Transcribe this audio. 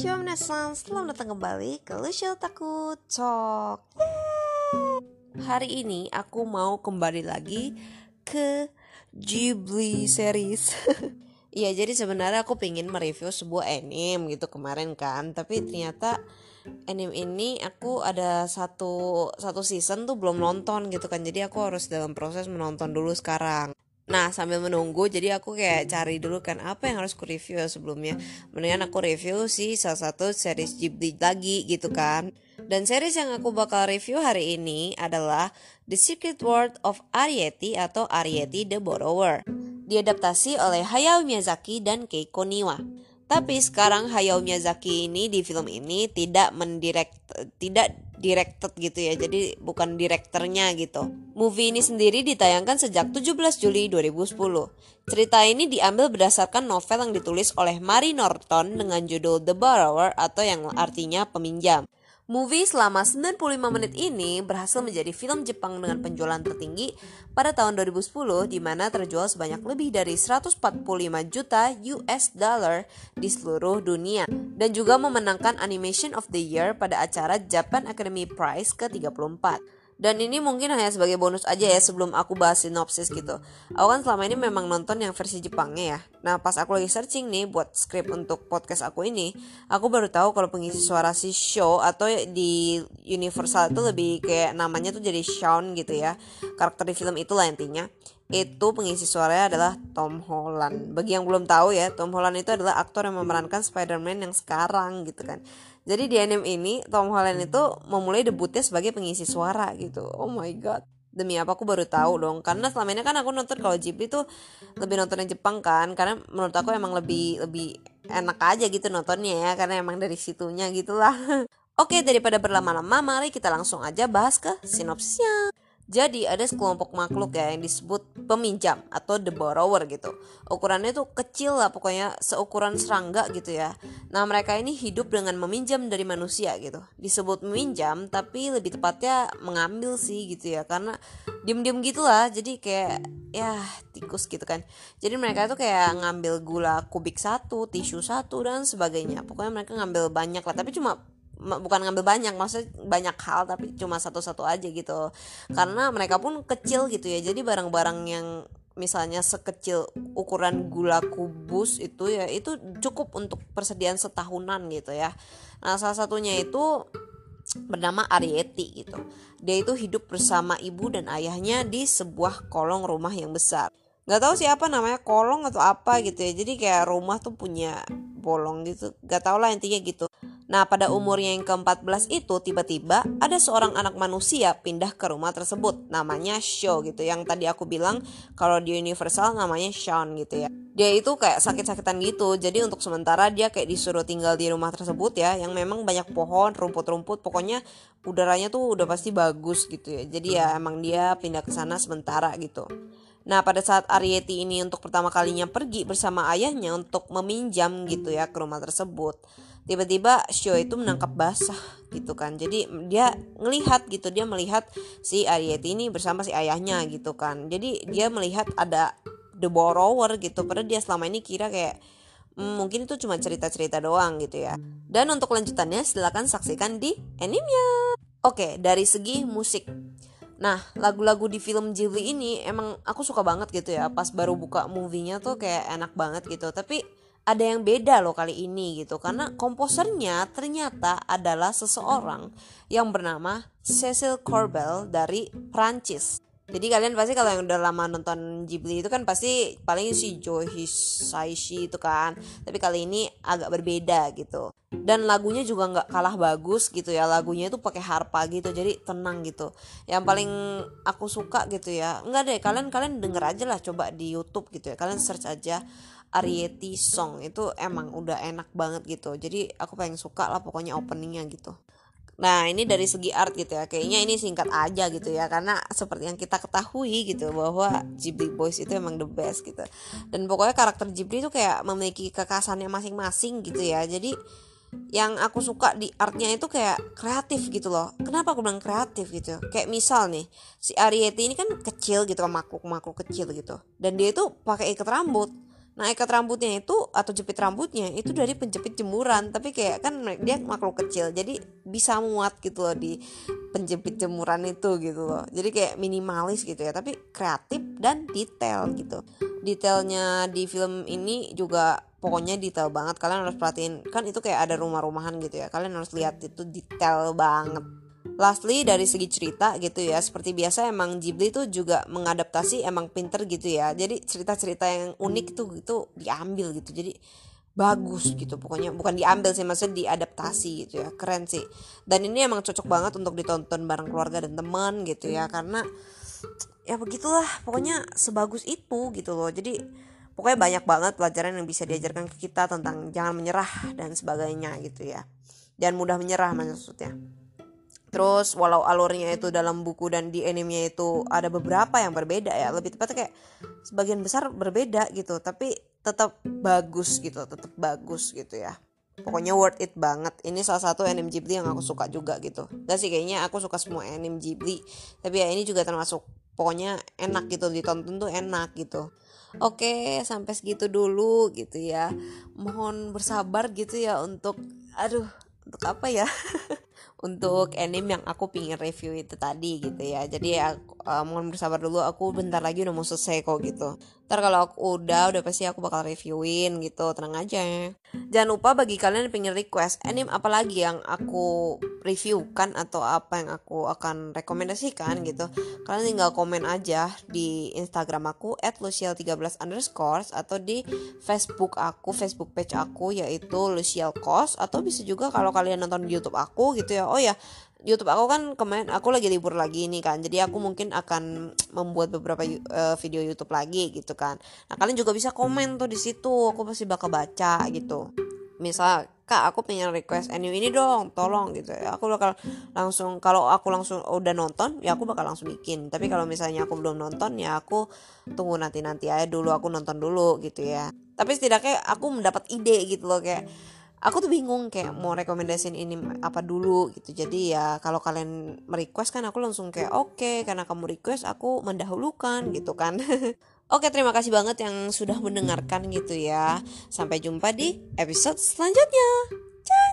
Konnichiwa minasan, selamat datang kembali ke Lucio Takut Talk. Hari ini aku mau kembali lagi ke Ghibli series. Iya jadi sebenarnya aku pengen mereview sebuah anime gitu kemarin kan Tapi ternyata anime ini aku ada satu satu season tuh belum nonton gitu kan Jadi aku harus dalam proses menonton dulu sekarang Nah sambil menunggu jadi aku kayak cari dulu kan apa yang harus ku review sebelumnya. Mendingan aku review sih salah satu series Ghibli lagi gitu kan. Dan series yang aku bakal review hari ini adalah The Secret World of Ariety atau Ariety the Borrower. Diadaptasi oleh Hayao Miyazaki dan Keiko Niwa. Tapi sekarang Hayao Miyazaki ini di film ini tidak mendirect tidak directed gitu ya. Jadi bukan direkturnya gitu. Movie ini sendiri ditayangkan sejak 17 Juli 2010. Cerita ini diambil berdasarkan novel yang ditulis oleh Mary Norton dengan judul The Borrower atau yang artinya peminjam. Movie selama 95 menit ini berhasil menjadi film Jepang dengan penjualan tertinggi pada tahun 2010 di mana terjual sebanyak lebih dari 145 juta US dollar di seluruh dunia dan juga memenangkan Animation of the Year pada acara Japan Academy Prize ke-34. Dan ini mungkin hanya sebagai bonus aja ya sebelum aku bahas sinopsis gitu. Aku kan selama ini memang nonton yang versi Jepangnya ya. Nah pas aku lagi searching nih buat script untuk podcast aku ini, aku baru tahu kalau pengisi suara si show atau di Universal itu lebih kayak namanya tuh jadi Sean gitu ya. Karakter di film itulah intinya itu pengisi suaranya adalah Tom Holland. Bagi yang belum tahu ya, Tom Holland itu adalah aktor yang memerankan Spider-Man yang sekarang gitu kan. Jadi di anime ini Tom Holland itu memulai debutnya sebagai pengisi suara gitu. Oh my god. Demi apa aku baru tahu dong Karena selama ini kan aku nonton kalau Ghibli tuh Lebih nonton yang Jepang kan Karena menurut aku emang lebih lebih enak aja gitu nontonnya ya Karena emang dari situnya gitulah Oke daripada berlama-lama Mari kita langsung aja bahas ke sinopsisnya jadi ada sekelompok makhluk ya yang disebut peminjam atau the borrower gitu. Ukurannya tuh kecil lah pokoknya seukuran serangga gitu ya. Nah mereka ini hidup dengan meminjam dari manusia gitu. Disebut meminjam tapi lebih tepatnya mengambil sih gitu ya karena diem-diem gitulah jadi kayak ya tikus gitu kan. Jadi mereka tuh kayak ngambil gula kubik satu, tisu satu dan sebagainya. Pokoknya mereka ngambil banyak lah tapi cuma bukan ngambil banyak maksudnya banyak hal tapi cuma satu-satu aja gitu. Karena mereka pun kecil gitu ya jadi barang-barang yang misalnya sekecil ukuran gula kubus itu ya itu cukup untuk persediaan setahunan gitu ya. Nah salah satunya itu bernama Arieti gitu. Dia itu hidup bersama ibu dan ayahnya di sebuah kolong rumah yang besar. Nggak tahu siapa namanya kolong atau apa gitu ya. Jadi kayak rumah tuh punya bolong gitu. Gak tau lah intinya gitu Nah, pada umurnya yang ke-14 itu tiba-tiba ada seorang anak manusia pindah ke rumah tersebut. Namanya Sho gitu. Yang tadi aku bilang kalau di Universal namanya Sean gitu ya. Dia itu kayak sakit-sakitan gitu. Jadi untuk sementara dia kayak disuruh tinggal di rumah tersebut ya yang memang banyak pohon, rumput-rumput, pokoknya udaranya tuh udah pasti bagus gitu ya. Jadi ya emang dia pindah ke sana sementara gitu. Nah, pada saat Arieti ini untuk pertama kalinya pergi bersama ayahnya untuk meminjam gitu ya ke rumah tersebut tiba-tiba Shio itu menangkap basah gitu kan. Jadi dia ngelihat gitu dia melihat si Arieti ini bersama si ayahnya gitu kan. Jadi dia melihat ada the borrower gitu padahal dia selama ini kira kayak hmm, mungkin itu cuma cerita-cerita doang gitu ya. Dan untuk lanjutannya silahkan saksikan di animenya. Oke dari segi musik Nah, lagu-lagu di film Ghibli ini emang aku suka banget gitu ya. Pas baru buka movie-nya tuh kayak enak banget gitu. Tapi ada yang beda loh kali ini gitu karena komposernya ternyata adalah seseorang yang bernama Cecil Corbel dari Prancis. Jadi kalian pasti kalau yang udah lama nonton Ghibli itu kan pasti paling si Joe Hisaishi itu kan. Tapi kali ini agak berbeda gitu. Dan lagunya juga nggak kalah bagus gitu ya. Lagunya itu pakai harpa gitu. Jadi tenang gitu. Yang paling aku suka gitu ya. Enggak deh, kalian kalian denger aja lah coba di YouTube gitu ya. Kalian search aja Arieti Song itu emang udah enak banget gitu jadi aku pengen suka lah pokoknya openingnya gitu Nah ini dari segi art gitu ya. Kayaknya ini singkat aja gitu ya Karena seperti yang kita ketahui gitu Bahwa Ghibli Boys itu emang the best gitu. Dan pokoknya karakter Ghibli itu kayak memiliki kekasannya masing-masing gitu ya. Jadi yang aku suka di artnya itu kayak kreatif gitu loh. Kenapa aku bilang kreatif gitu? Kayak misal nih Si Arieti ini kan kecil gitu kan Makhluk-makhluk kecil gitu. Dan dia itu pakai ikat rambut Nah ikat rambutnya itu atau jepit rambutnya itu dari penjepit jemuran. Tapi kayak kan dia makhluk kecil Jadi bisa muat gitu loh di penjepit jemuran itu gitu loh. Jadi kayak minimalis gitu ya Tapi kreatif dan detail gitu. Detailnya di film ini juga pokoknya detail banget. Kalian harus perhatiin Kan itu kayak ada rumah-rumahan gitu ya. Kalian harus lihat itu detail banget Lastly dari segi cerita gitu ya Seperti biasa emang Ghibli tuh juga mengadaptasi emang pinter gitu ya. Jadi cerita-cerita yang unik tuh gitu diambil gitu. Jadi bagus gitu pokoknya. Bukan diambil sih maksudnya diadaptasi gitu ya. Keren sih. Dan ini emang cocok banget untuk ditonton bareng keluarga dan teman gitu ya. Karena ya begitulah pokoknya sebagus itu gitu loh. Jadi pokoknya banyak banget pelajaran yang bisa diajarkan ke kita tentang jangan menyerah dan sebagainya gitu ya. Dan mudah menyerah maksudnya Terus walau alurnya itu dalam buku dan di animenya itu ada beberapa yang berbeda ya Lebih tepatnya kayak sebagian besar berbeda gitu Tapi tetap bagus gitu, tetap bagus gitu ya. Pokoknya worth it banget. Ini salah satu anime Ghibli yang aku suka juga gitu. Gak sih kayaknya aku suka semua anime Ghibli. Tapi ya ini juga termasuk Pokoknya enak gitu, ditonton tuh enak gitu. Oke, sampai segitu dulu gitu ya. Mohon bersabar gitu ya untuk aduh, untuk apa ya? untuk anime yang aku pingin review itu tadi gitu ya. Jadi ya uh, mohon bersabar dulu aku bentar lagi udah mau selesai kok gitu ntar kalau aku udah udah pasti aku bakal reviewin gitu tenang aja. Jangan lupa bagi kalian yang pengen request. Anime apalagi yang aku reviewkan atau apa yang aku akan rekomendasikan gitu? Kalian tinggal komen aja di instagram aku at luciel13 underscore atau di facebook aku facebook page aku yaitu luciel kos atau bisa juga kalau kalian nonton di youtube aku gitu ya. Oh ya YouTube aku kan kemarin aku lagi libur lagi nih kan jadi aku mungkin akan membuat beberapa uh, video YouTube lagi gitu kan. Nah kalian juga bisa komen tuh di situ aku pasti bakal baca gitu. Misal kak aku pengen request anime ini dong tolong gitu. Ya aku bakal langsung kalau aku langsung udah nonton ya aku bakal langsung bikin. Tapi kalau misalnya aku belum nonton ya aku tunggu nanti nanti aja dulu aku nonton dulu gitu ya. Tapi setidaknya aku mendapat ide gitu loh kayak aku tuh bingung kayak mau rekomendasiin ini apa dulu gitu. Jadi ya kalau kalian merequest kan aku langsung kayak oke okay, karena kamu request aku mendahulukan gitu kan. Oke terima kasih banget yang sudah mendengarkan gitu ya. Sampai jumpa di episode selanjutnya. Ciao